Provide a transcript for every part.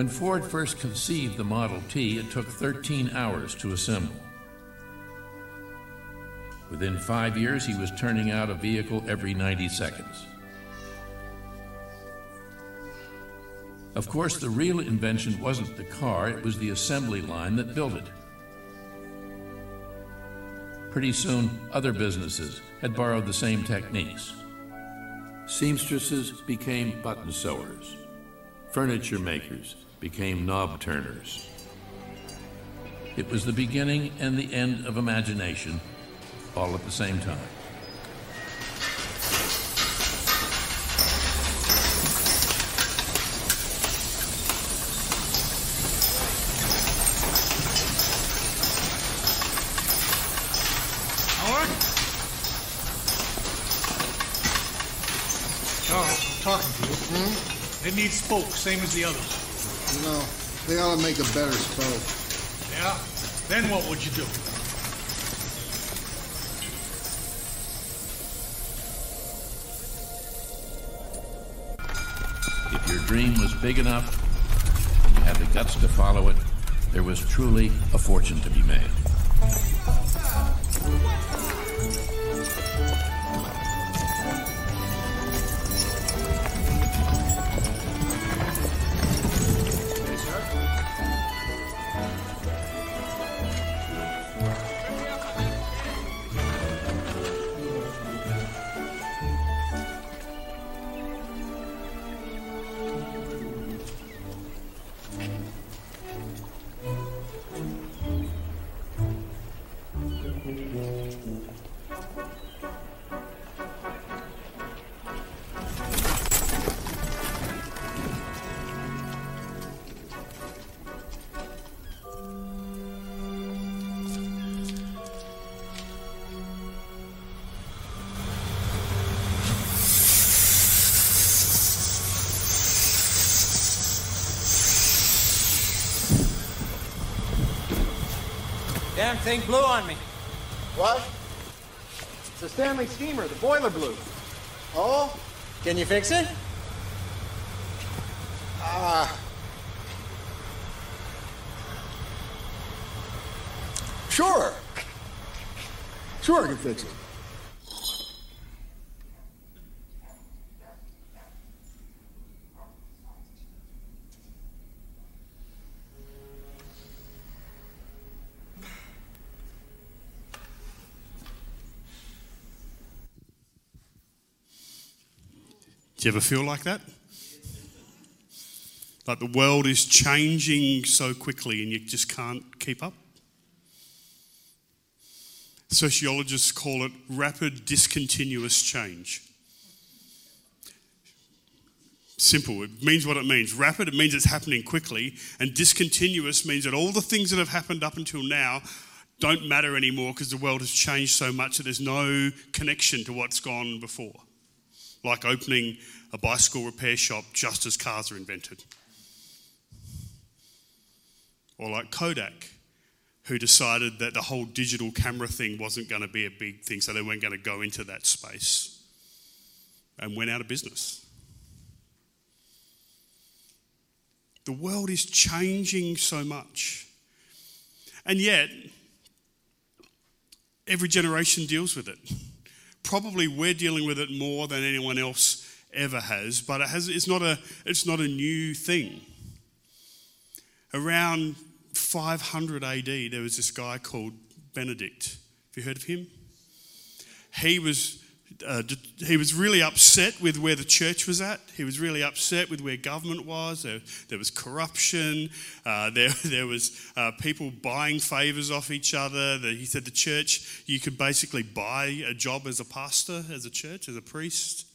When Ford first conceived the Model T, it took 13 hours to assemble. Within five years, he was turning out a vehicle every 90 seconds. Of course, the real invention wasn't the car, it was the assembly line that built it. Pretty soon, other businesses had borrowed the same techniques. Seamstresses became button sewers. Furniture makers became knob turners. It was the beginning and the end of imagination all at the same time. Howard? Charles, I'm talking to you. Hmm? It needs spokes, same as the others. You know, they ought to make a better spoke. Yeah? Then what would you do? If your dream was big enough, and you had the guts to follow it, there was truly a fortune to be made. Damn thing blew on me. What? It's a Stanley steamer. The boiler blew. Oh? Can you fix it? Ah. Sure. Sure, I can fix it. Do you ever feel like that? Like the world is changing so quickly and you just can't keep up? Sociologists call it rapid discontinuous change. Simple, it means what it means. Rapid, it means it's happening quickly, and discontinuous means that all the things that have happened up until now don't matter anymore because the world has changed so much that there's no connection to what's gone before like opening a bicycle repair shop just as cars are invented. Or like Kodak, who decided that the whole digital camera thing wasn't going to be a big thing, so they weren't going to go into that space and went out of business. The world is changing so much. And yet, every generation deals with it probably we're dealing with it more than anyone else ever has, but it has, it's, not a, it's not a new thing. Around 500 AD, there was this guy called Benedict. Have you heard of him? He was, uh, he was really upset with where the church was at. He was really upset with where government was. There, there was corruption. Uh, there, there was uh, people buying favors off each other. The, he said the church, you could basically buy a job as a pastor, as a church, as a priest.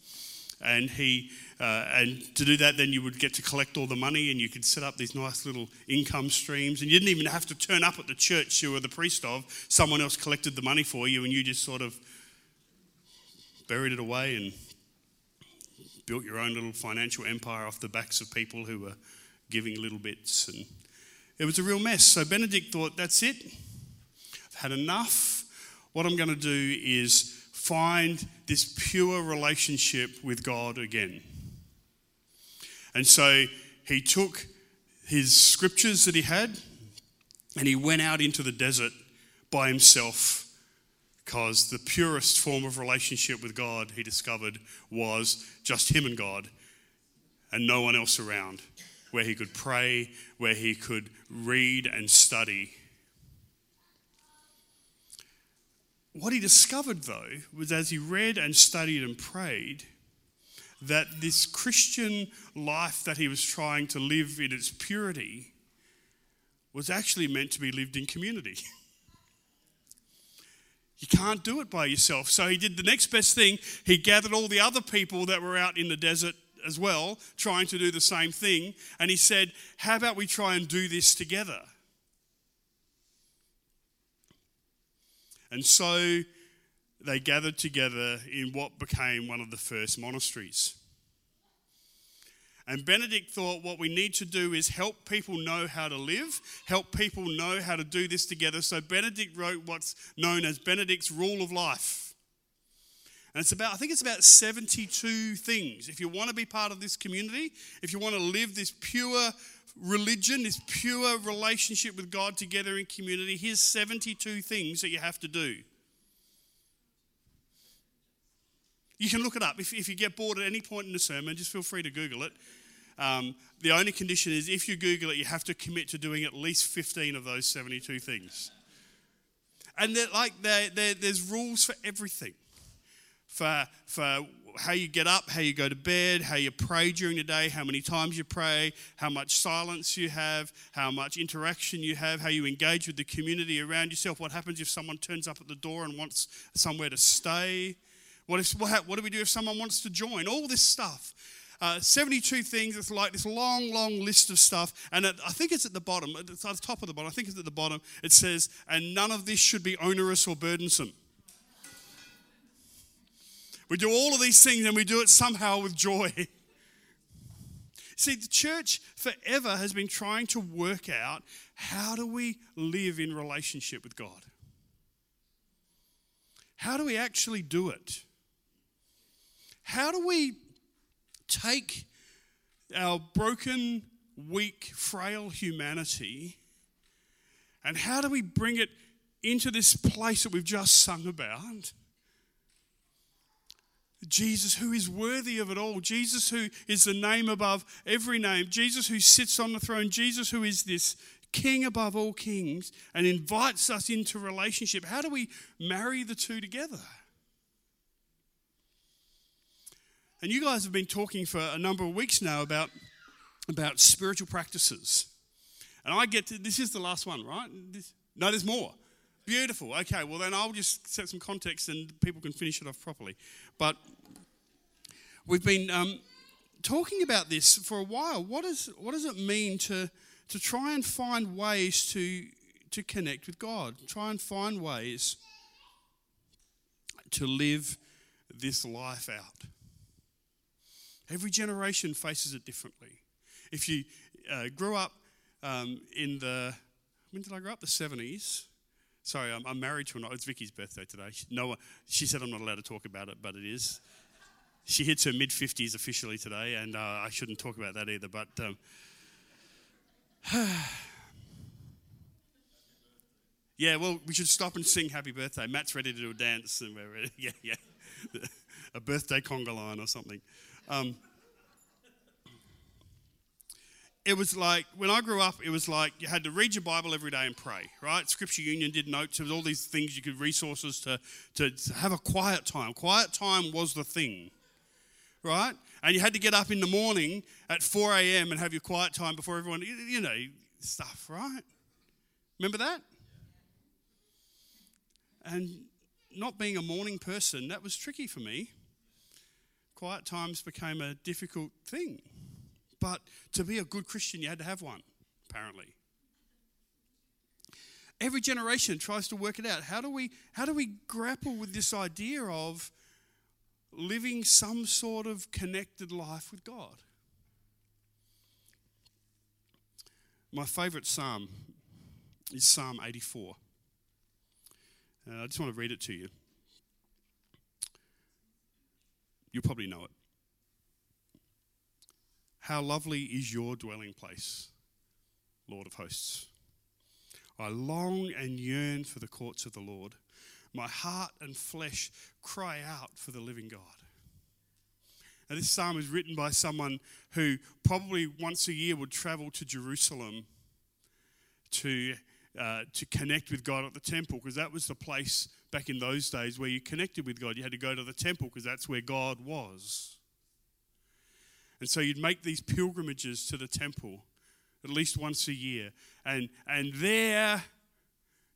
And he, uh, and to do that, then you would get to collect all the money, and you could set up these nice little income streams. And you didn't even have to turn up at the church you were the priest of. Someone else collected the money for you, and you just sort of buried it away and built your own little financial empire off the backs of people who were giving little bits. And it was a real mess. So Benedict thought, that's it. I've had enough. What I'm going to do is find this pure relationship with God again. And so he took his scriptures that he had, and he went out into the desert by himself because the purest form of relationship with God he discovered was just him and God and no one else around, where he could pray, where he could read and study. What he discovered, though, was as he read and studied and prayed, that this Christian life that he was trying to live in its purity was actually meant to be lived in community. You can't do it by yourself. So he did the next best thing. He gathered all the other people that were out in the desert as well, trying to do the same thing. And he said, How about we try and do this together? And so they gathered together in what became one of the first monasteries. And Benedict thought what we need to do is help people know how to live, help people know how to do this together. So Benedict wrote what's known as Benedict's Rule of Life. And it's about, I think it's about 72 things. If you want to be part of this community, if you want to live this pure religion, this pure relationship with God together in community, here's 72 things that you have to do. You can look it up. If, if you get bored at any point in the sermon, just feel free to Google it. Um, the only condition is if you Google it, you have to commit to doing at least 15 of those 72 things. And like they're, they're, there's rules for everything. For, for how you get up, how you go to bed, how you pray during the day, how many times you pray, how much silence you have, how much interaction you have, how you engage with the community around yourself. What happens if someone turns up at the door and wants somewhere to stay? What, if, what, what do we do if someone wants to join? All this stuff. Uh, 72 things. It's like this long, long list of stuff. And I think it's at the bottom, it's at the top of the bottom. I think it's at the bottom. It says, and none of this should be onerous or burdensome. We do all of these things and we do it somehow with joy. See, the church forever has been trying to work out how do we live in relationship with God? How do we actually do it? How do we take our broken, weak, frail humanity and how do we bring it into this place that we've just sung about? Jesus, who is worthy of it all. Jesus, who is the name above every name. Jesus, who sits on the throne. Jesus, who is this king above all kings and invites us into relationship. How do we marry the two together? And you guys have been talking for a number of weeks now about, about spiritual practices. And I get to, this is the last one, right? This, no, there's more. Beautiful. Okay, well, then I'll just set some context and people can finish it off properly. But we've been um, talking about this for a while. What, is, what does it mean to, to try and find ways to, to connect with God? Try and find ways to live this life out. Every generation faces it differently. If you uh, grew up um, in the, when did I grow up? The 70s. Sorry, I'm, I'm married to an, it's Vicky's birthday today. No, she said I'm not allowed to talk about it, but it is. She hits her mid 50s officially today, and uh, I shouldn't talk about that either, but. Um, yeah, well, we should stop and sing happy birthday. Matt's ready to do a dance, and we're ready. Yeah, yeah. a birthday conga line or something. Um, it was like when I grew up, it was like you had to read your Bible every day and pray, right? Scripture Union did notes. There was all these things you could resources to, to, to have a quiet time. Quiet time was the thing, right? And you had to get up in the morning at 4 a.m. and have your quiet time before everyone, you know, stuff, right? Remember that? And not being a morning person, that was tricky for me quiet times became a difficult thing. But to be a good Christian, you had to have one, apparently. Every generation tries to work it out. How do we, how do we grapple with this idea of living some sort of connected life with God? My favourite psalm is Psalm 84. Uh, I just want to read it to you. You probably know it. How lovely is your dwelling place, Lord of hosts. I long and yearn for the courts of the Lord. My heart and flesh cry out for the living God. Now, this psalm is written by someone who probably once a year would travel to Jerusalem to, uh, to connect with God at the temple, because that was the place back in those days where you connected with God. You had to go to the temple because that's where God was. And so you'd make these pilgrimages to the temple at least once a year. And, and there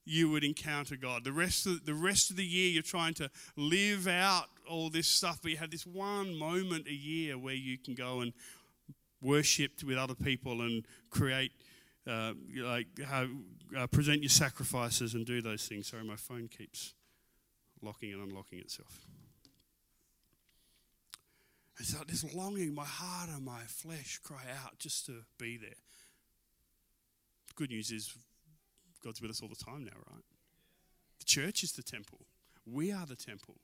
you would encounter God. The rest, of, the rest of the year, you're trying to live out all this stuff, but you have this one moment a year where you can go and worship with other people and create, uh, like, how, uh, present your sacrifices and do those things. Sorry, my phone keeps locking and unlocking itself. And so this longing, my heart and my flesh cry out just to be there. The good news is God's with us all the time now, right? The church is the temple. We are the temple.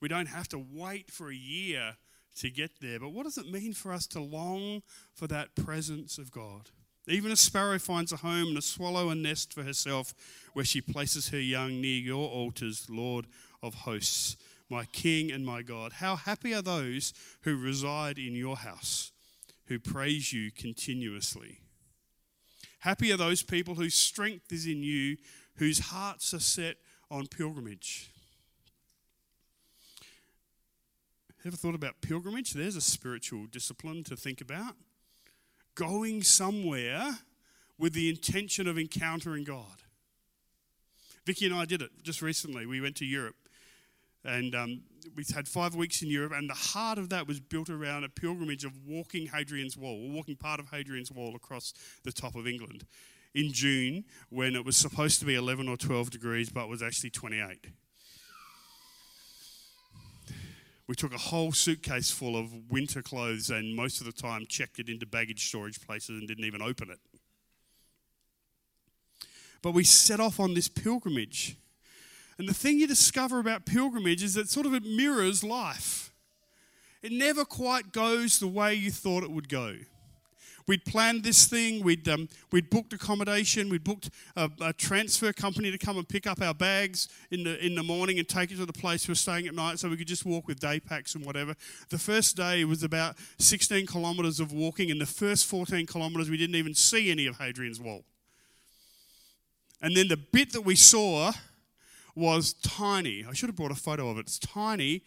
We don't have to wait for a year to get there. But what does it mean for us to long for that presence of God? Even a sparrow finds a home and a swallow a nest for herself where she places her young near your altars, Lord of hosts, my King and my God. How happy are those who reside in your house, who praise you continuously. Happy are those people whose strength is in you, whose hearts are set on pilgrimage. Ever thought about pilgrimage? There's a spiritual discipline to think about. Going somewhere with the intention of encountering God. Vicky and I did it just recently. We went to Europe and um, we had five weeks in Europe, and the heart of that was built around a pilgrimage of walking Hadrian's Wall, walking part of Hadrian's Wall across the top of England in June when it was supposed to be 11 or 12 degrees, but was actually 28. We took a whole suitcase full of winter clothes and most of the time checked it into baggage storage places and didn't even open it. But we set off on this pilgrimage and the thing you discover about pilgrimage is that sort of it mirrors life. It never quite goes the way you thought it would go. We'd planned this thing, we'd, um, we'd booked accommodation, we'd booked a, a, transfer company to come and pick up our bags in the, in the morning and take it to the place we we're staying at night so we could just walk with day packs and whatever. The first day was about 16 kilometres of walking, and the first 14 kilometres we didn't even see any of Hadrian's Wall. And then the bit that we saw was tiny. I should have brought a photo of it. It's tiny,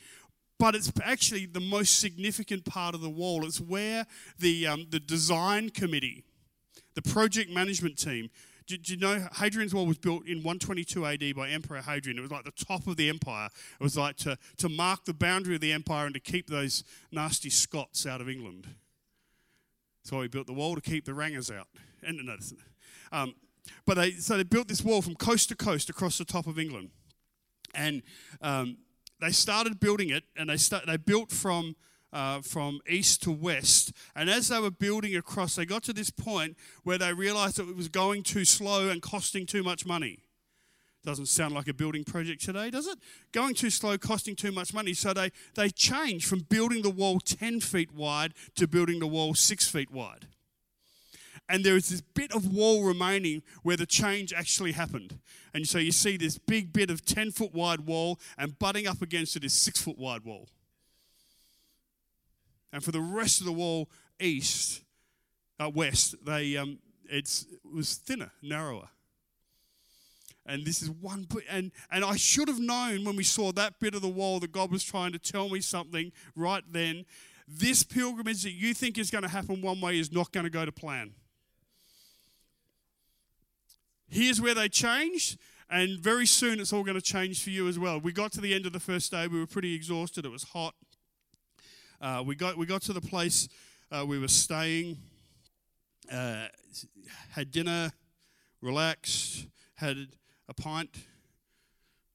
but it's actually the most significant part of the wall. It's where the, um, the design committee, the project management team, did you know Hadrian's Wall was built in 122 AD by Emperor Hadrian? It was like the top of the empire. It was like to, to mark the boundary of the empire and to keep those nasty Scots out of England. So he built the wall to keep the Rangers out. And no, um, but they so they built this wall from coast to coast across the top of England. And um, they started building it, and they, start, they built from, uh, from east to west. And as they were building across, they got to this point where they realized that it was going too slow and costing too much money. Doesn't sound like a building project today, does it? Going too slow, costing too much money. So they, they changed from building the wall 10 feet wide to building the wall 6 feet wide and there is this bit of wall remaining where the change actually happened. And so you see this big bit of 10 foot wide wall, and butting up against it is 6 foot wide wall. And for the rest of the wall, east, uh, west, they, um, it's, it was thinner, narrower. And this is one, and, and I should have known when we saw that bit of the wall that God was trying to tell me something right then. This pilgrimage that you think is going to happen one way is not going to go to plan. Here's where they changed, and very soon it's all going to change for you as well. We got to the end of the first day, we were pretty exhausted, it was hot. Uh, we, got, we got to the place uh, we were staying, uh, had dinner, relaxed, had a pint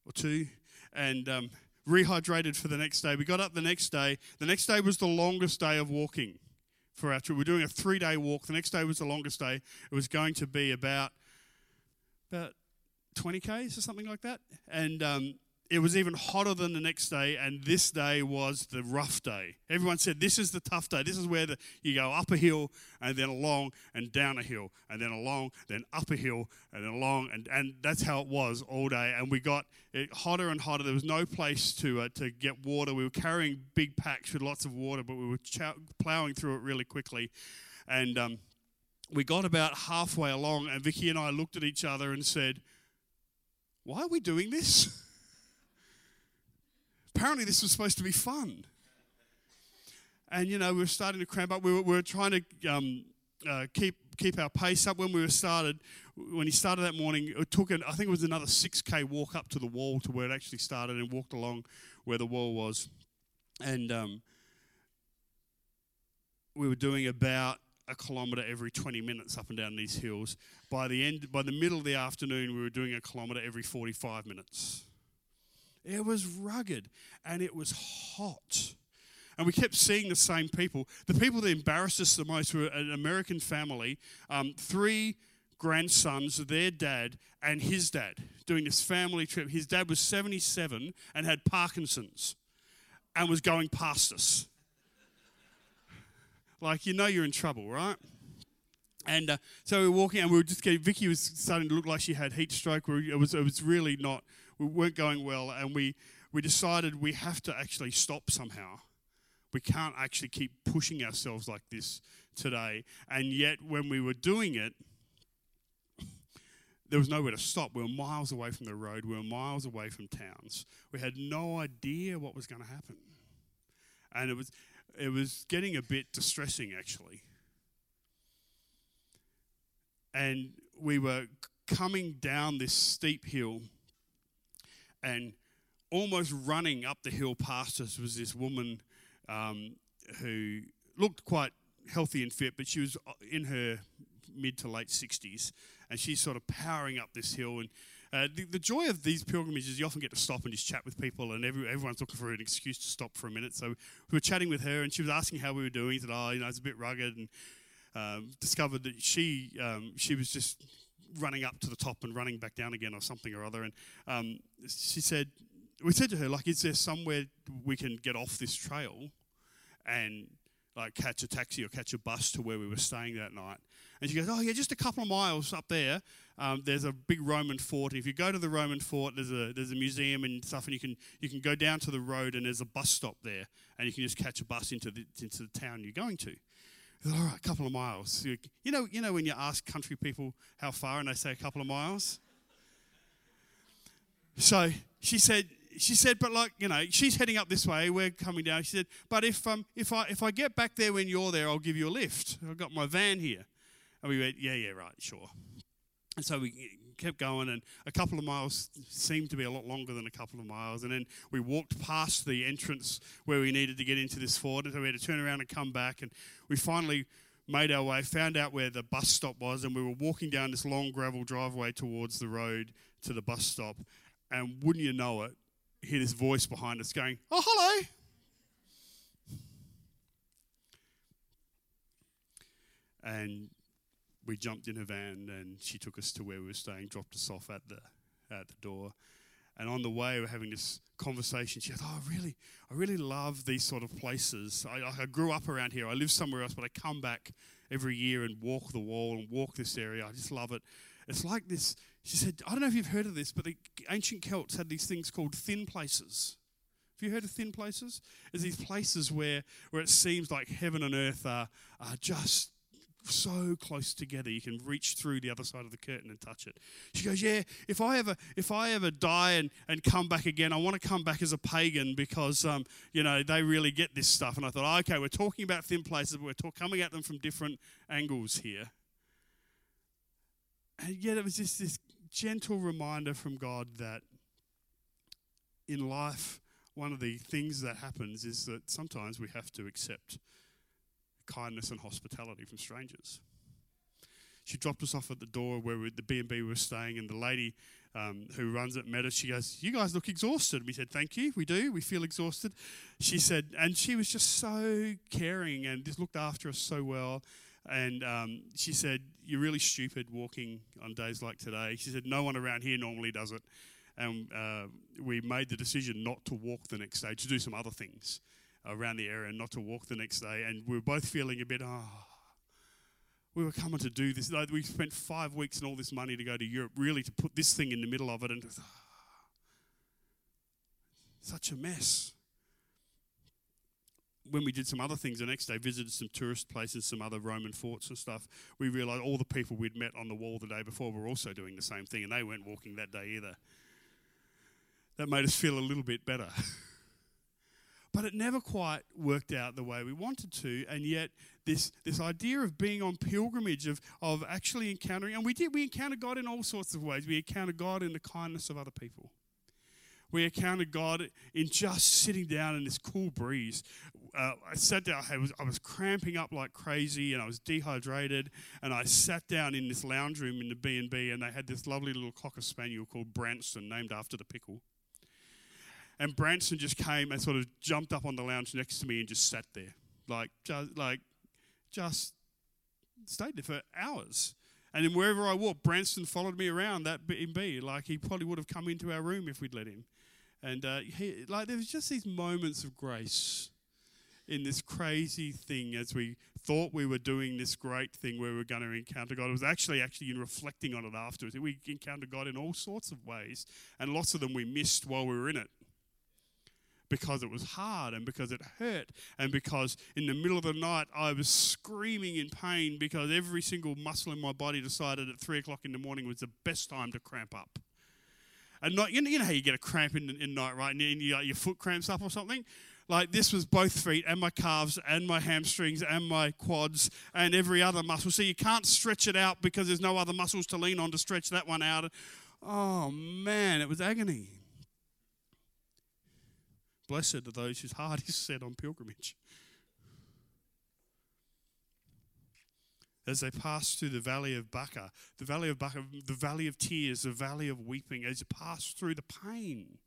or two, and um, rehydrated for the next day. We got up the next day. The next day was the longest day of walking for our trip. We we're doing a three day walk. The next day was the longest day. It was going to be about about 20 k's or something like that. And um, it was even hotter than the next day, and this day was the rough day. Everyone said, This is the tough day. This is where the, you go up a hill and then along and down a hill and then along, then up a hill and then along. And, and that's how it was all day. And we got it hotter and hotter. There was no place to, uh, to get water. We were carrying big packs with lots of water, but we were plowing through it really quickly. And um, we got about halfway along, and Vicky and I looked at each other and said, Why are we doing this? apparently this was supposed to be fun. And, you know, we were starting to cramp up. We were, we were trying to um, uh, keep, keep our pace up when we were started. When he started that morning, it took, an, I think it was another 6K walk up to the wall to where it actually started and walked along where the wall was. And um, we were doing about a kilometre every 20 minutes up and down these hills. By the end, by the middle of the afternoon, we were doing a kilometre every 45 minutes. It was rugged and it was hot. And we kept seeing the same people. The people that embarrassed us the most were an American family, um, three grandsons, their dad, and his dad doing this family trip. His dad was 77 and had Parkinson's and was going past us. Like, you know, you're in trouble, right? And uh, so we were walking, and we were just getting. Vicky was starting to look like she had heat stroke. It was, it was really not we weren't going well, and we, we decided we have to actually stop somehow. We can't actually keep pushing ourselves like this today. And yet, when we were doing it, there was nowhere to stop. We were miles away from the road, we were miles away from towns. We had no idea what was going to happen. And it was, it was getting a bit distressing, actually. And we were coming down this steep hill and almost running up the hill past us was this woman um, who looked quite healthy and fit, but she was in her mid to late 60s, and she's sort of powering up this hill. And uh, the, the, joy of these pilgrimages, is you often get to stop and just chat with people, and every, everyone's looking for an excuse to stop for a minute. So we were chatting with her, and she was asking how we were doing. Said, "Oh, you know, it's a bit rugged," and um, discovered that she um, she was just running up to the top and running back down again or something or other. And um, she said, we said to her, like, is there somewhere we can get off this trail and like catch a taxi or catch a bus to where we were staying that night? And she goes, oh yeah, just a couple of miles up there. Um, there's a big Roman fort. If you go to the Roman fort, there's a there's a museum and stuff, and you can you can go down to the road and there's a bus stop there, and you can just catch a bus into the into the town you're going to all right, a couple of miles. You know, you know when you ask country people how far and they say a couple of miles? So she said, she said, but like, you know, she's heading up this way, we're coming down. She said, but if, um, if, I, if I get back there when you're there, I'll give you a lift. I've got my van here. And we went, yeah, yeah, right, sure. And so we kept going, and a couple of miles seemed to be a lot longer than a couple of miles. And then we walked past the entrance where we needed to get into this fort, and so we had to turn around and come back. And we finally made our way, found out where the bus stop was, and we were walking down this long gravel driveway towards the road to the bus stop. And wouldn't you know it, hear this voice behind us going, Oh, hello. And we jumped in her van and she took us to where we were staying, dropped us off at the at the door. And on the way, we're having this conversation. She goes, "Oh, really, I really love these sort of places. I, I grew up around here. I live somewhere else, but I come back every year and walk the wall and walk this area. I just love it. It's like this." She said, "I don't know if you've heard of this, but the ancient Celts had these things called thin places." Have you heard of thin places? There's these places where, where it seems like heaven and earth are, are just so close together you can reach through the other side of the curtain and touch it. She goes yeah if i ever if i ever die and, and come back again i want to come back as a pagan because um, you know they really get this stuff. And i thought okay we're talking about thin places but we're talk, coming at them from different angles here. And yet it was just this gentle reminder from god that in life one of the things that happens is that sometimes we have to accept kindness and hospitality from strangers. She dropped us off at the door where we, the B&B were staying, and the lady um, who runs it met us. She goes, you guys look exhausted. We said, thank you, we do, we feel exhausted. She said, and she was just so caring and just looked after us so well. And um, she said, you're really stupid walking on days like today. She said, no one around here normally does it. and uh, we made the decision not to walk the next day, to do some other things around the area and not to walk the next day. And we were both feeling a bit, oh, we were coming to do this. We spent five weeks and all this money to go to Europe, really to put this thing in the middle of it. And oh, such a mess. When we did some other things the next day, visited some tourist places, some other Roman forts and stuff, we realised all the people we'd met on the wall the day before were also doing the same thing, and they weren't walking that day either. That made us feel a little bit better. but it never quite worked out the way we wanted to, and yet this, this idea of being on pilgrimage, of, of actually encountering, and we did, we encountered God in all sorts of ways. We encountered God in the kindness of other people we encountered God in just sitting down in this cool breeze. Uh, I sat down, I was, I was cramping up like crazy and I was dehydrated and I sat down in this lounge room in the B&B and they had this lovely little Cocker Spaniel called Branston named after the pickle. And Branston just came and sort of jumped up on the lounge next to me and just sat there. Like, just, like, just stayed there for hours. And then wherever I walked, Branston followed me around that B&B. Like he probably would have come into our room if we'd let him. And uh, he, like there was just these moments of grace in this crazy thing as we thought we were doing this great thing where we were going to encounter God. It was actually actually in reflecting on it afterwards. We encountered God in all sorts of ways, and lots of them we missed while we were in it because it was hard and because it hurt and because in the middle of the night I was screaming in pain because every single muscle in my body decided at three o'clock in the morning was the best time to cramp up. And not, you, know, you know how you get a cramp in the night, right? And you, your foot cramps up or something? Like this was both feet and my calves and my hamstrings and my quads and every other muscle. So you can't stretch it out because there's no other muscles to lean on to stretch that one out. Oh man, it was agony. Blessed are those whose heart is set on pilgrimage. As they pass through the valley of Baca, the valley of Baca, the valley of tears, the valley of weeping, as you pass through the pain.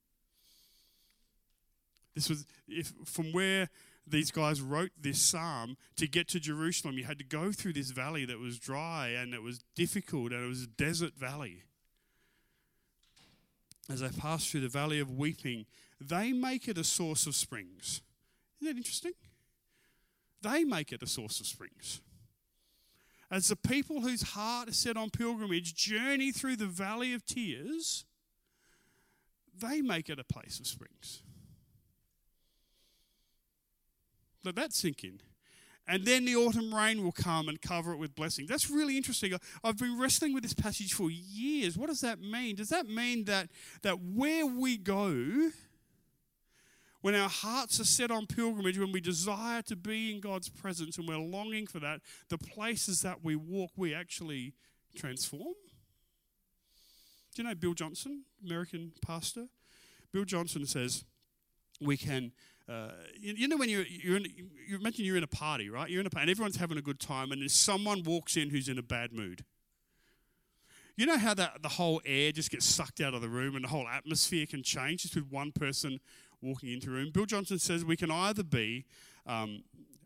This was if from where these guys wrote this psalm to get to Jerusalem, you had to go through this valley that was dry and it was difficult and it was a desert valley. As they pass through the valley of weeping, they make it a source of springs. Isn't that interesting? They make it a source of springs. As the people whose heart is set on pilgrimage journey through the valley of tears, they make it a place of springs. Let that sink in and then the autumn rain will come and cover it with blessing. That's really interesting. I've been wrestling with this passage for years. What does that mean? Does that mean that, that where we go, when our hearts are set on pilgrimage, when we desire to be in God's presence and we're longing for that, the places that we walk, we actually transform? Do you know Bill Johnson, American pastor? Bill Johnson says we can uh, you, you, know when you're, you're in, you imagine you're in a party, right? You're in a party, and everyone's having a good time, and someone walks in who's in a bad mood. You know how that the whole air just gets sucked out of the room, and the whole atmosphere can change just with one person walking into a room. Bill Johnson says we can either be um,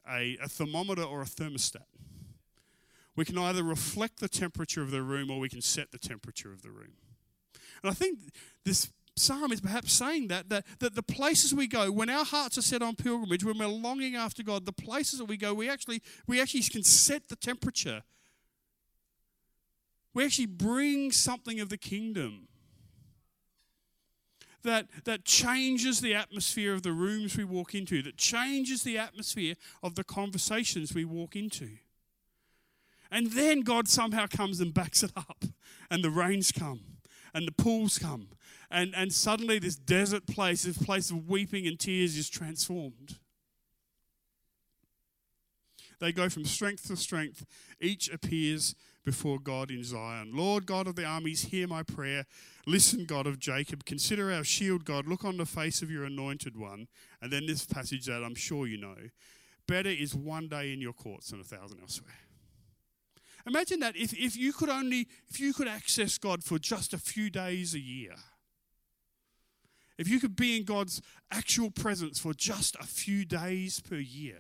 a, a thermometer or a thermostat. We can either reflect the temperature of the room, or we can set the temperature of the room. And I think this psalm is perhaps saying that, that, that the places we go, when our hearts are set on pilgrimage, when we're longing after God, the places that we go, we actually, we actually can set the temperature. We actually bring something of the kingdom that, that changes the atmosphere of the rooms we walk into, that changes the atmosphere of the conversations we walk into. And then God somehow comes and backs it up, and the rains come, and the pools come, and, and suddenly this desert place, this place of weeping and tears, is transformed. They go from strength to strength. Each appears before God in Zion. Lord God of the armies, hear my prayer. Listen, God of Jacob. Consider our shield, God. Look on the face of your anointed one. And then this passage that I'm sure you know. Better is one day in your courts than a thousand elsewhere. Imagine that if, if you could only, if you could access God for just a few days a year if you could be in God's actual presence for just a few days per year,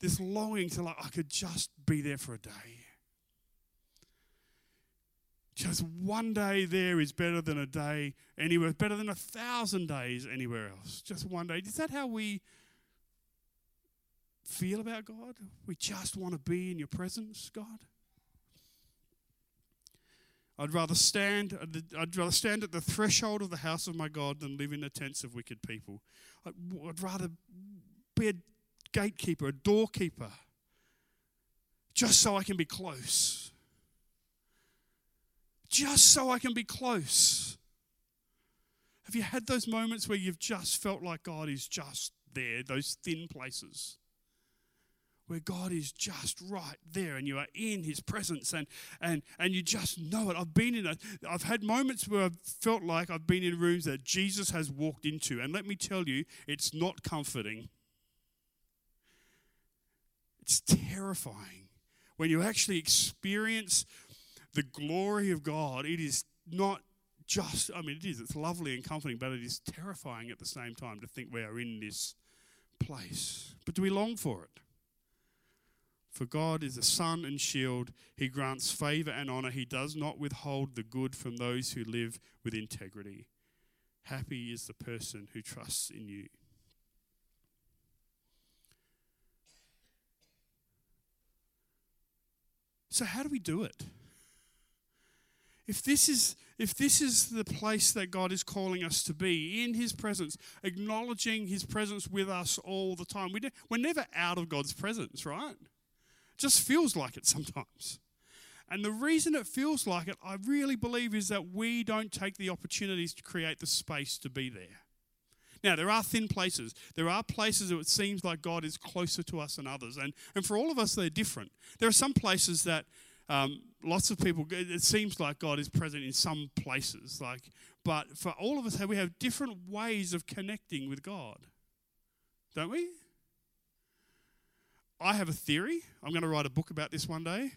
this longing to like, I could just be there for a day. Just one day there is better than a day anywhere, better than a thousand days anywhere else. Just one day. Is that how we feel about God? We just want to be in your presence, God. I'd rather stand. I'd rather stand at the threshold of the house of my God than live in the tents of wicked people. I'd, I'd rather be a gatekeeper, a doorkeeper, just so I can be close. Just so I can be close. Have you had those moments where you've just felt like God is just there, those thin places? where God is just right there and you are in his presence and, and, and you just know it. I've been in a, I've had moments where I've felt like I've been in rooms that Jesus has walked into. And let me tell you, it's not comforting. It's terrifying. When you actually experience the glory of God, it is not just, I mean, it is, it's lovely and comforting, but it is terrifying at the same time to think we are in this place. But do we long for it? For God is a sun and shield. He grants favor and honor. He does not withhold the good from those who live with integrity. Happy is the person who trusts in you. So, how do we do it? If this is if this is the place that God is calling us to be in His presence, acknowledging His presence with us all the time, we we're never out of God's presence, right? just feels like it sometimes. And the reason it feels like it, I really believe, is that we don't take the opportunities to create the space to be there. Now, there are thin places. There are places where it seems like God is closer to us than others. And, and for all of us, they're different. There are some places that um, lots of people, it seems like God is present in some places. Like, but for all of us, we have different ways of connecting with God. Don't we? I have a theory. I'm going to write a book about this one day,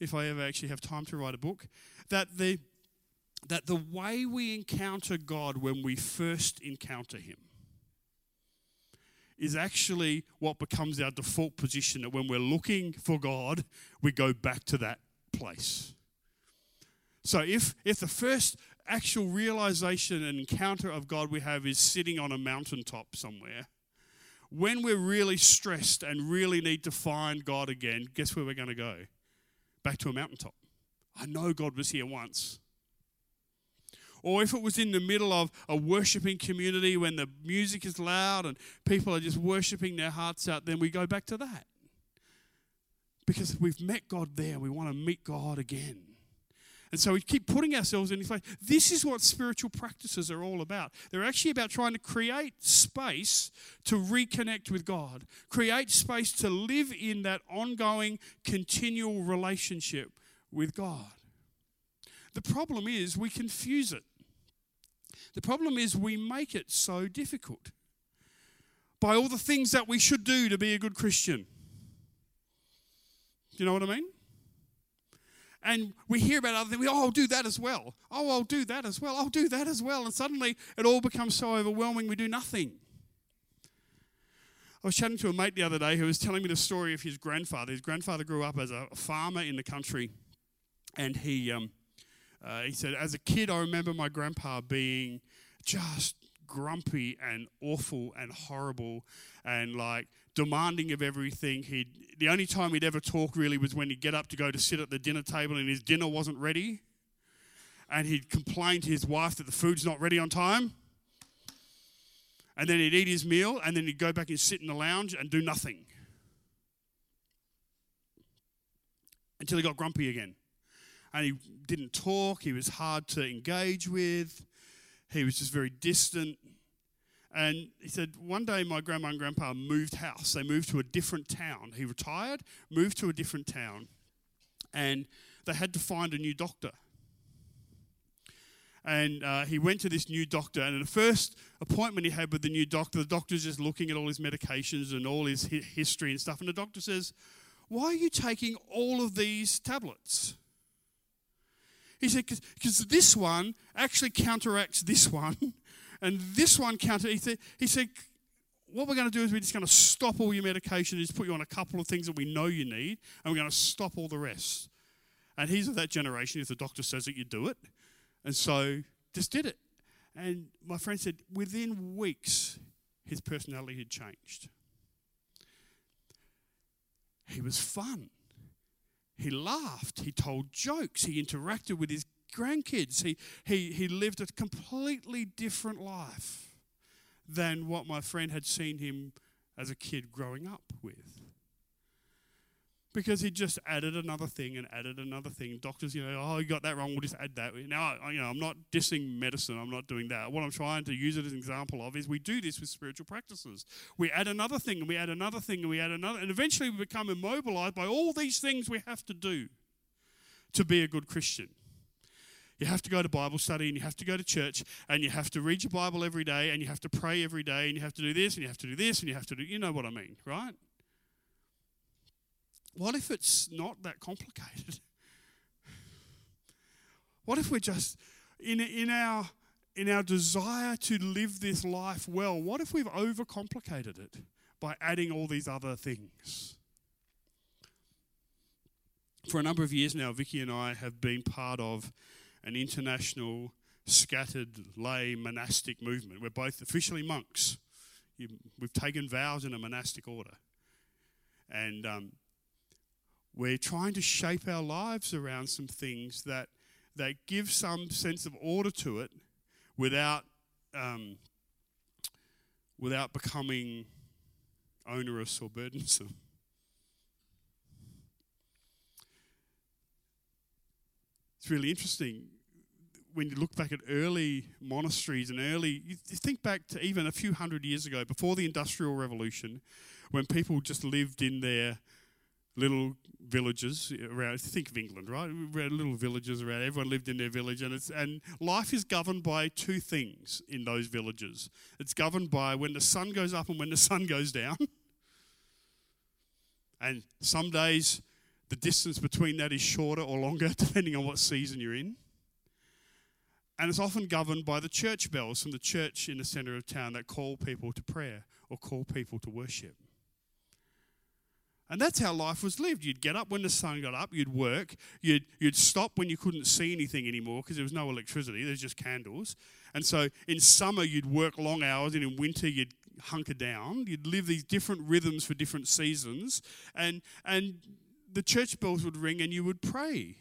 if I ever actually have time to write a book. That the that the way we encounter God when we first encounter Him is actually what becomes our default position. That when we're looking for God, we go back to that place. So if if the first actual realization and encounter of God we have is sitting on a mountaintop somewhere when we're really stressed and really need to find God again, guess where we're going to go? Back to a mountaintop. I know God was here once. Or if it was in the middle of a worshiping community when the music is loud and people are just worshiping their hearts out, then we go back to that. Because we've met God there, we want to meet God again. And so we keep putting ourselves in this place. This is what spiritual practices are all about. They're actually about trying to create space to reconnect with God, create space to live in that ongoing, continual relationship with God. The problem is we confuse it. The problem is we make it so difficult by all the things that we should do to be a good Christian. Do you know what I mean? and we hear about other things. Oh, I'll do that as well. Oh, I'll do that as well. I'll do that as well. And suddenly it all becomes so overwhelming, we do nothing. I was chatting to a mate the other day who was telling me the story of his grandfather. His grandfather grew up as a farmer in the country, and he, um, uh, he said, as a kid, I remember my grandpa being just grumpy and awful and horrible and like demanding of everything. He the only time he'd ever talk really was when he'd get up to go to sit at the dinner table and his dinner wasn't ready. And he'd complain to his wife that the food's not ready on time. And then he'd eat his meal and then he'd go back and sit in the lounge and do nothing. Until he got grumpy again. And he didn't talk, he was hard to engage with. He was just very distant. And he said, one day my grandma and grandpa moved house. They moved to a different town. He retired, moved to a different town, and they had to find a new doctor. And uh, he went to this new doctor, and the first appointment he had with the new doctor, the doctor's just looking at all his medications and all his hi- history and stuff. And the doctor says, Why are you taking all of these tablets? He said, because this one actually counteracts this one, and this one counted. He said, he said, what we're going to do is we're just going to stop all your medication just put you on a couple of things that we know you need, and we're going to stop all the rest. And he's of that generation, if the doctor says it, you do it. And so just did it. And my friend said within weeks, his personality had changed. He was fun. He laughed. He told jokes. He interacted with his grandkids. He, he, he lived a completely different life than what my friend had seen him as a kid growing up with because he just added another thing and added another thing. Doctors, you know, oh, you got that wrong. We'll just add that. Now, you know, I'm not dissing medicine. I'm not doing that. What I'm trying to use it as an example of is we do this with spiritual practices. We add another thing and we add another thing and we add another, and eventually we become immobilized by all these things we have to do to be a good Christian. You have to go to Bible study and you have to go to church and you have to read your Bible every day and you have to pray every day and you have to do this and you have to do this and you have to do, you know what I mean, right? What if it's not that complicated? What if we're just in, in our in our desire to live this life well, what if we've overcomplicated it by adding all these other things? For a number of years now, Vicky and I have been part of an international scattered lay monastic movement. We're both officially monks. We've taken vows in a monastic order. And um, we're trying to shape our lives around some things that, that give some sense of order to it without, um, without becoming onerous or burdensome. It's really interesting when you look back at early monasteries and early, you think back to even a few hundred years ago, before the Industrial Revolution, when people just lived in their little villages around. Think of England, right? Little villages around. Everyone lived in their village, and it's and life is governed by two things in those villages. It's governed by when the sun goes up and when the sun goes down. And some days the distance between that is shorter or longer, depending on what season you're in. And it's often governed by the church bells from the church in the center of town that call people to prayer or call people to worship. And that's how life was lived. You'd get up when the sun got up, you'd work, you'd, you'd stop when you couldn't see anything anymore because there was no electricity, there's just candles. And so in summer, you'd work long hours, and in winter, you'd hunker down. You'd live these different rhythms for different seasons. And, and the church bells would ring, and you would pray.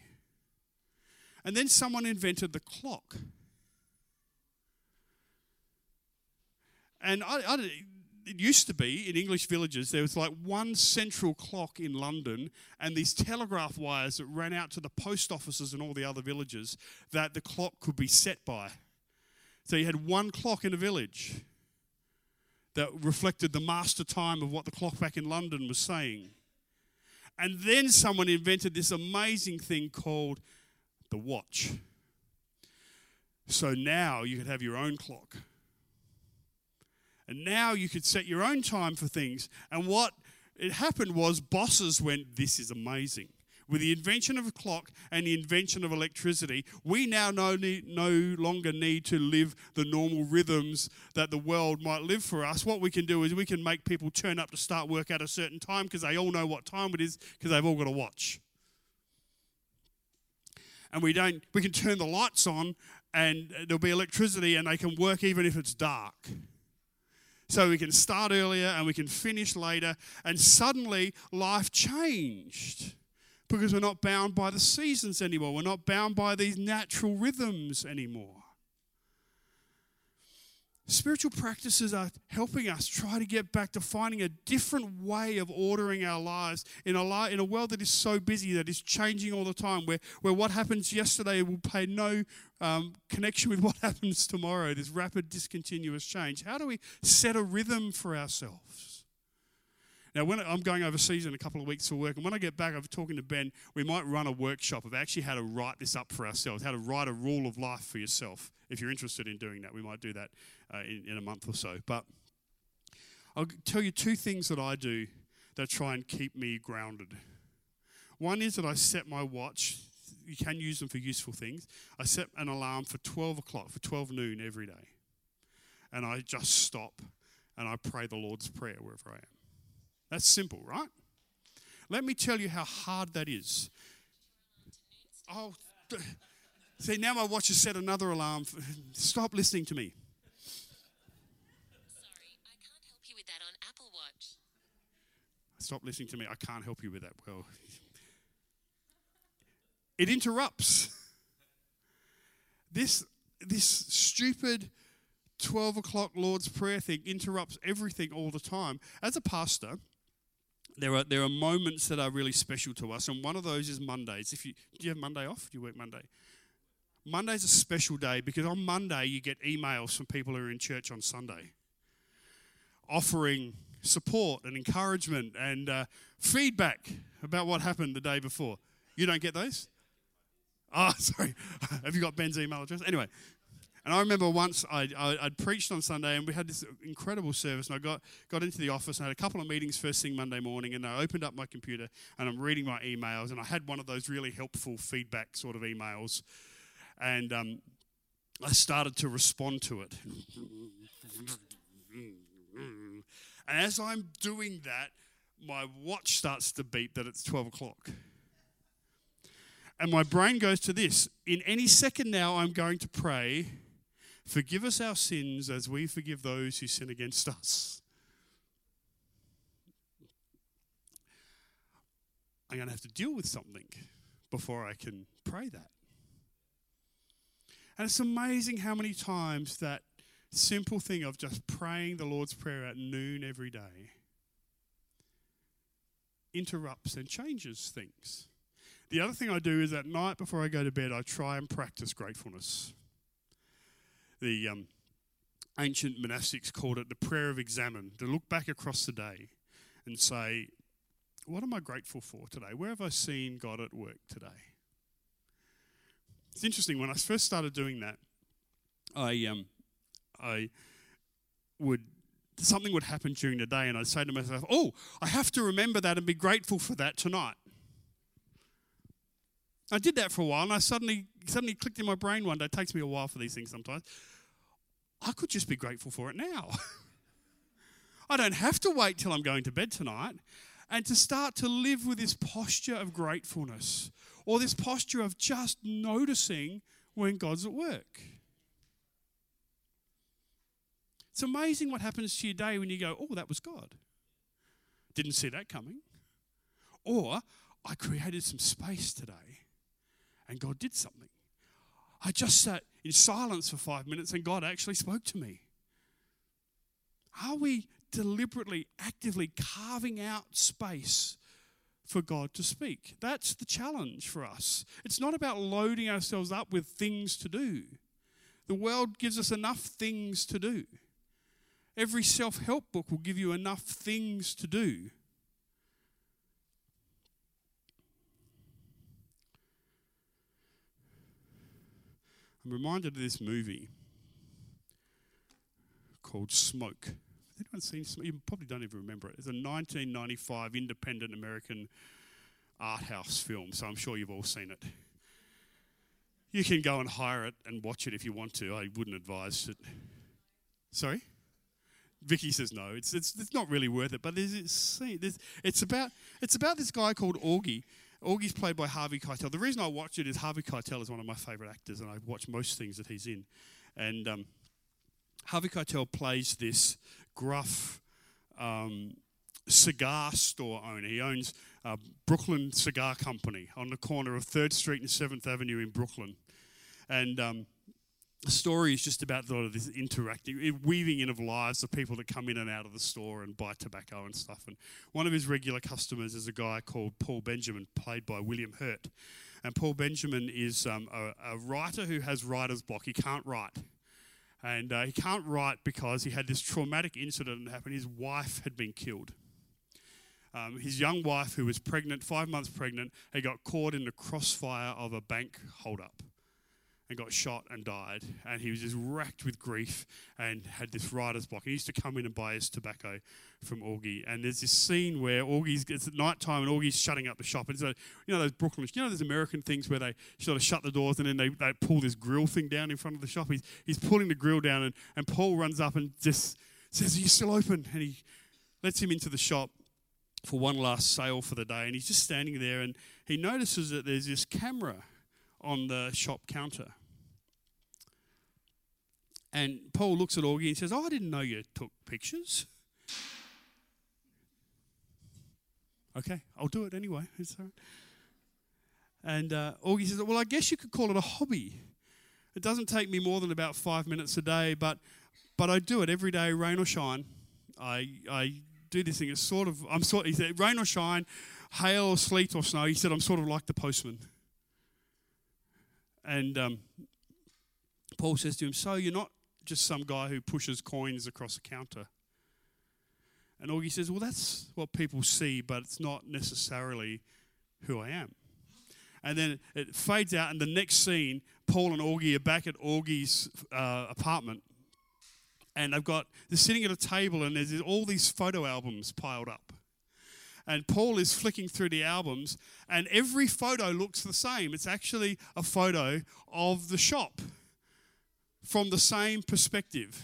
And then someone invented the clock. And I, I it used to be in English villages, there was like one central clock in London and these telegraph wires that ran out to the post offices and all the other villages that the clock could be set by. So you had one clock in a village that reflected the master time of what the clock back in London was saying. And then someone invented this amazing thing called the watch. So now you could have your own clock and now you could set your own time for things. And what it happened was bosses went, This is amazing. With the invention of a clock and the invention of electricity, we now no, need, no longer need to live the normal rhythms that the world might live for us. What we can do is we can make people turn up to start work at a certain time because they all know what time it is because they've all got a watch. And we don't we can turn the lights on and there'll be electricity and they can work even if it's dark. So we can start earlier and we can finish later. And suddenly life changed because we're not bound by the seasons anymore. We're not bound by these natural rhythms anymore. Spiritual practices are helping us try to get back to finding a different way of ordering our lives in a, li- in a world that is so busy, that is changing all the time, where, where what happens yesterday will pay no um, connection with what happens tomorrow, this rapid, discontinuous change. How do we set a rhythm for ourselves? Now, when I'm going overseas in a couple of weeks for work, and when I get back, I'm talking to Ben, we might run a workshop of actually how to write this up for ourselves, how to write a rule of life for yourself. If you're interested in doing that, we might do that uh, in, in a month or so. But I'll tell you two things that I do that try and keep me grounded. One is that I set my watch. You can use them for useful things. I set an alarm for 12 o'clock, for 12 noon every day. And I just stop and I pray the Lord's Prayer wherever I am. That's simple, right? Let me tell you how hard that is. Oh, see, now my watch has set another alarm. Stop listening to me. Sorry, I can't help you with that on Apple Watch. Stop listening to me. I can't help you with that. Well, it interrupts. This, this stupid 12 o'clock Lord's Prayer thing interrupts everything all the time. As a pastor, there are, there are moments that are really special to us, and one of those is Mondays. If you, do you have Monday off? Do you work Monday? Monday's a special day because on Monday you get emails from people who are in church on Sunday offering support and encouragement and uh, feedback about what happened the day before. You don't get those? Oh, sorry. Have you got Ben's email address? Anyway, and I remember once I, I, would preached on Sunday and we had this incredible service. And I got, got into the office and I had a couple of meetings first thing Monday morning. And I opened up my computer and I'm reading my emails. And I had one of those really helpful feedback sort of emails. And um, I started to respond to it. And as I'm doing that, my watch starts to beep that it's 12 o'clock. And my brain goes to this In any second now, I'm going to pray, forgive us our sins as we forgive those who sin against us. I'm going to have to deal with something before I can pray that. And it's amazing how many times that simple thing of just praying the Lord's Prayer at noon every day interrupts and changes things. The other thing I do is at night before I go to bed, I try and practice gratefulness. The um, ancient monastics called it the prayer of examen, to look back across the day and say, What am I grateful for today? Where have I seen God at work today? It's interesting, when I first started doing that, I, um, I would something would happen during the day and I'd say to myself, Oh, I have to remember that and be grateful for that tonight. I did that for a while, and I suddenly suddenly clicked in my brain one day. It takes me a while for these things sometimes. I could just be grateful for it now. I don't have to wait till I'm going to bed tonight. And to start to live with this posture of gratefulness or this posture of just noticing when God's at work. It's amazing what happens to your day when you go, oh, that was God. Didn't see that coming. Or I created some space today and God did something. I just sat in silence for five minutes and God actually spoke to me. Are we deliberately, actively carving out space for God to speak? That's the challenge for us. It's not about loading ourselves up with things to do. The world gives us enough things to do. Every self help book will give you enough things to do. I'm reminded of this movie called Smoke. Has anyone seen Smoke? You probably don't even remember it. It's a 1995 independent American art house film, so I'm sure you've all seen it. You can go and hire it and watch it if you want to. I wouldn't advise it. Sorry? Vicky says no. It's, it's, it's not really worth it. But there's, it's, it's, about, it's about this guy called Augie Augie's played by Harvey Keitel. The reason I watch it is Harvey Keitel is one of my favourite actors, and I watch most things that he's in. And um, Harvey Keitel plays this gruff um, cigar store owner. He owns a Brooklyn Cigar Company on the corner of 3rd Street and 7th Avenue in Brooklyn. And um, the story is just about sort of this interacting, weaving in of lives of people that come in and out of the store and buy tobacco and stuff. And one of his regular customers is a guy called Paul Benjamin, played by William Hurt. And Paul Benjamin is um, a, a, writer who has writer's block. He can't write. And uh, he can't write because he had this traumatic incident that happened. His wife had been killed. Um, his young wife, who was pregnant, five months pregnant, had got caught in the crossfire of a bank holdup and got shot and died. And he was just racked with grief and had this writer's block. He used to come in and buy his tobacco from Augie. And there's this scene where Augie's, it's at night time and Augie's shutting up the shop. And so, you know, those Brooklyn, you know, those American things where they sort of shut the doors and then they, they pull this grill thing down in front of the shop. He's, he's pulling the grill down and, and Paul runs up and just says, Are you still open? And he lets him into the shop for one last sale for the day. And he's just standing there and he notices that there's this camera on the shop counter. And Paul looks at Augie and says, Oh, I didn't know you took pictures. Okay, I'll do it anyway. It's all right. And uh, Augie says, Well, I guess you could call it a hobby. It doesn't take me more than about five minutes a day, but, but I do it every day, rain or shine. I, I do this thing. It's sort of, I'm sort he said, rain or shine, hail or sleet or snow. He said, I'm sort of like the postman. And um, Paul says to him, So you're not just some guy who pushes coins across a counter. And Augie says, Well, that's what people see, but it's not necessarily who I am. And then it fades out, and the next scene, Paul and Augie are back at Augie's uh, apartment. And they've got, they're sitting at a table, and there's all these photo albums piled up. And Paul is flicking through the albums, and every photo looks the same. It's actually a photo of the shop from the same perspective.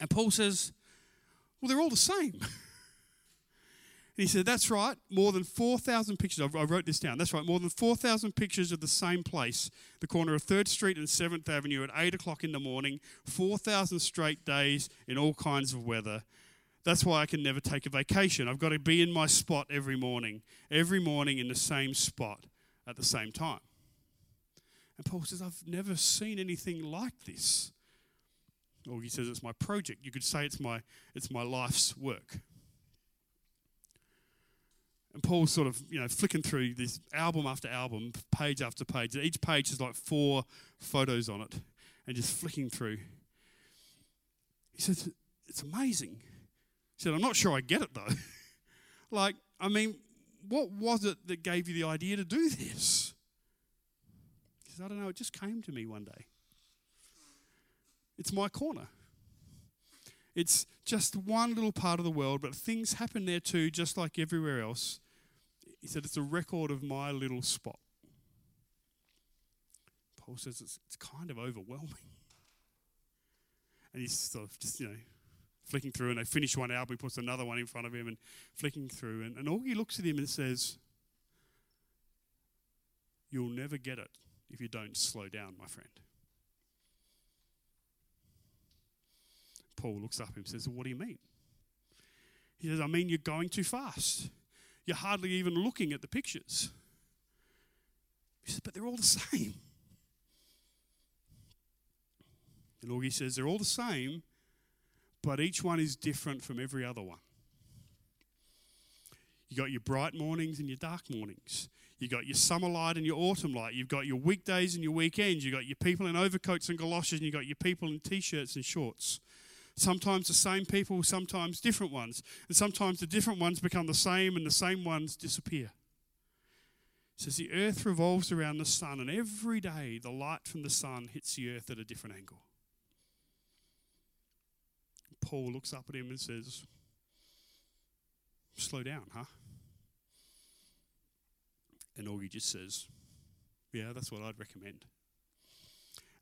And Paul says, Well, they're all the same. And he said, That's right, more than 4,000 pictures. I wrote this down. That's right, more than 4,000 pictures of the same place, the corner of 3rd Street and 7th Avenue at 8 o'clock in the morning, 4,000 straight days in all kinds of weather. That's why I can never take a vacation. I've got to be in my spot every morning, every morning in the same spot at the same time. And Paul says, I've never seen anything like this. Or he says, it's my project. You could say it's my, it's my life's work. And Paul's sort of, you know, flicking through this album after album, page after page. Each page has like four photos on it, and just flicking through. He says, It's amazing. Said, I'm not sure I get it though. like, I mean, what was it that gave you the idea to do this? He says, I don't know, it just came to me one day. It's my corner. It's just one little part of the world, but things happen there too, just like everywhere else. He said, It's a record of my little spot. Paul says it's, it's kind of overwhelming. And he's sort of just, you know, flicking through, and they finish one album, he puts another one in front of him and flicking through. And, and Augie looks at him and says, You'll never get it if you don't slow down, my friend. Paul looks up and says, What do you mean? He says, I mean, you're going too fast. You're hardly even looking at the pictures. He says, But they're all the same. And Augie says, They're all the same, but each one is different from every other one. You got your bright mornings and your dark mornings. You got your summer light and your autumn light. You've got your weekdays and your weekends. You've got your people in overcoats and galoshes, and you've got your people in t-shirts and shorts. Sometimes the same people, sometimes different ones. And sometimes the different ones become the same and the same ones disappear. It says the earth revolves around the sun, and every day the light from the sun hits the earth at a different angle. Paul looks up at him and says, Slow down, huh? And Augie just says, Yeah, that's what I'd recommend.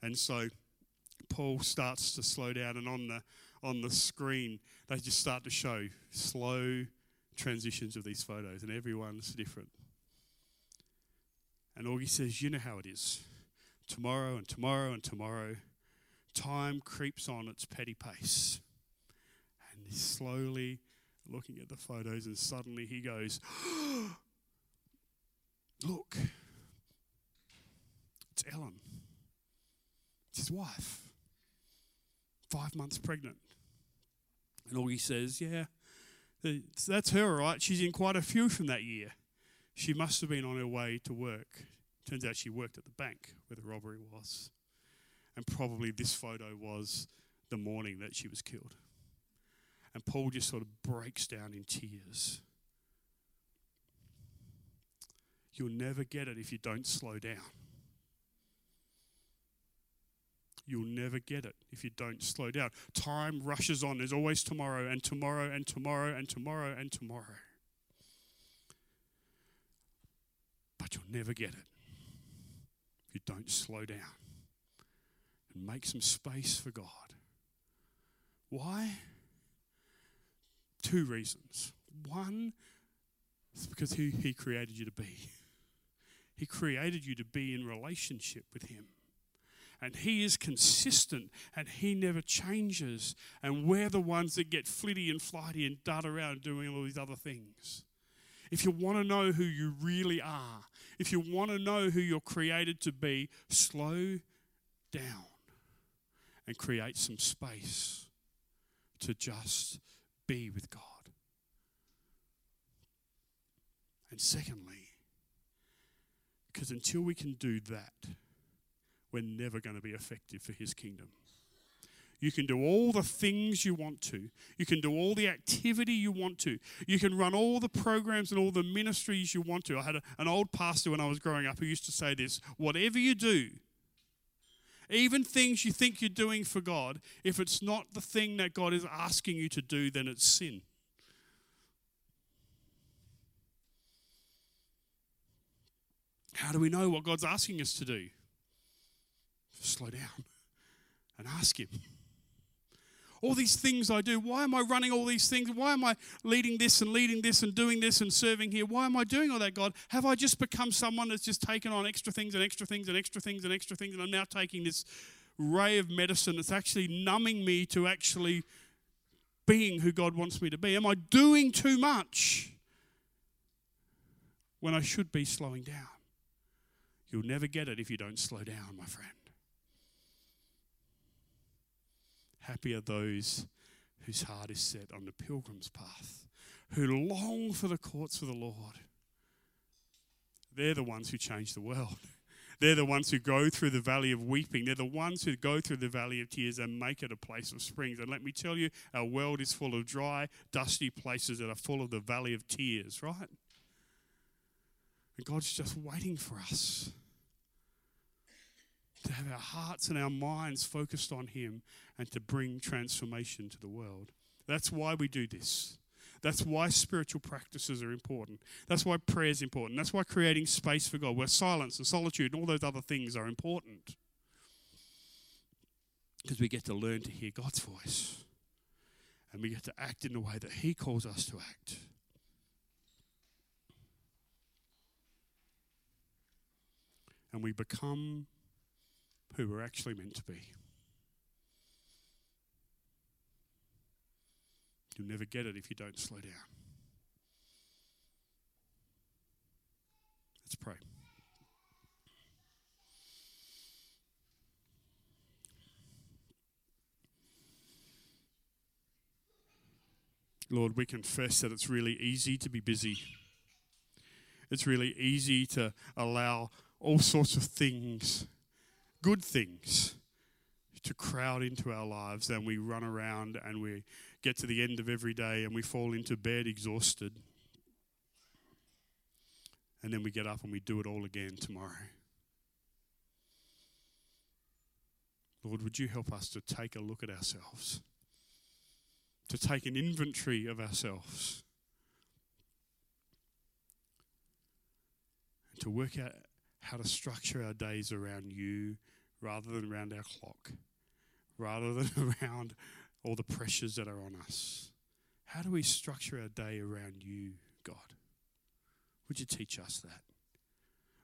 And so Paul starts to slow down, and on the on the screen they just start to show slow transitions of these photos, and everyone's different. And Augie says, "You know how it is. Tomorrow and tomorrow and tomorrow, time creeps on its petty pace." He's slowly looking at the photos, and suddenly he goes, "Look, it's Ellen. It's his wife." five months pregnant. And Augie says, Yeah, that's her, right? She's in quite a few from that year. She must have been on her way to work. Turns out she worked at the bank where the robbery was. And probably this photo was the morning that she was killed. And Paul just sort of breaks down in tears. You'll never get it if you don't slow down. You'll never get it if you don't slow down. Time rushes on. There's always tomorrow and tomorrow and tomorrow and tomorrow and tomorrow. But you'll never get it if you don't slow down and make some space for God. Why? Two reasons. One, it's because who He created you to be. He created you to be in relationship with Him. And He is consistent and He never changes. And we're the ones that get flitty and flighty and dart around doing all these other things. If you want to know who you really are, if you want to know who you're created to be, slow down and create some space to just be with God. And secondly, because until we can do that, we're never going to be effective for His kingdom. You can do all the things you want to. You can do all the activity you want to. You can run all the programs and all the ministries you want to. I had a, an old pastor when I was growing up who used to say this whatever you do, even things you think you're doing for God, if it's not the thing that God is asking you to do, then it's sin. How do we know what God's asking us to do? Slow down and ask Him. All these things I do, why am I running all these things? Why am I leading this and leading this and doing this and serving here? Why am I doing all that, God? Have I just become someone that's just taken on extra things and extra things and extra things and extra things? And I'm now taking this ray of medicine that's actually numbing me to actually being who God wants me to be? Am I doing too much when I should be slowing down? You'll never get it if you don't slow down, my friend. Happy are those whose heart is set on the pilgrim's path, who long for the courts of the Lord. They're the ones who change the world. They're the ones who go through the valley of weeping. They're the ones who go through the valley of tears and make it a place of springs. And let me tell you, our world is full of dry, dusty places that are full of the valley of tears, right? And God's just waiting for us to have our hearts and our minds focused on Him and to bring transformation to the world. That's why we do this. That's why spiritual practices are important. That's why prayer is important. That's why creating space for God, where silence and solitude and all those other things are important. Because we get to learn to hear God's voice and we get to act in the way that He calls us to act. And we become who we're actually meant to be. You'll never get it if you don't slow down. Let's pray. Lord, we confess that it's really easy to be busy. It's really easy to allow all sorts of things good things to crowd into our lives and we run around and we get to the end of every day and we fall into bed exhausted. And then we get up and we do it all again tomorrow. Lord, would you help us to take a look at ourselves, to take an inventory of ourselves, and to work out how to structure our days around you rather than around our clock, rather than around all the pressures that are on us. How do we structure our day around you, God? Would you teach us that?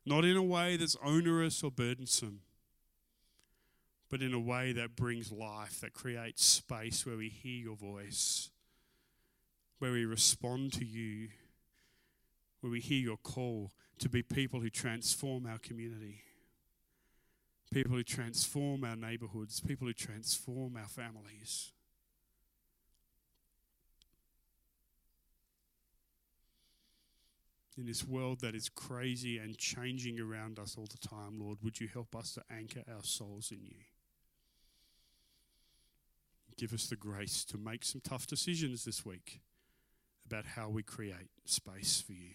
Not in a way that's onerous or burdensome, but in a way that brings life, that creates space where we hear your voice, where we respond to you, where we hear your call to be people who transform our community people who transform our neighborhoods, people who transform our families. In this world that is crazy and changing around us all the time, Lord, would you help us to anchor our souls in you? Give us the grace to make some tough decisions this week about how we create space for you.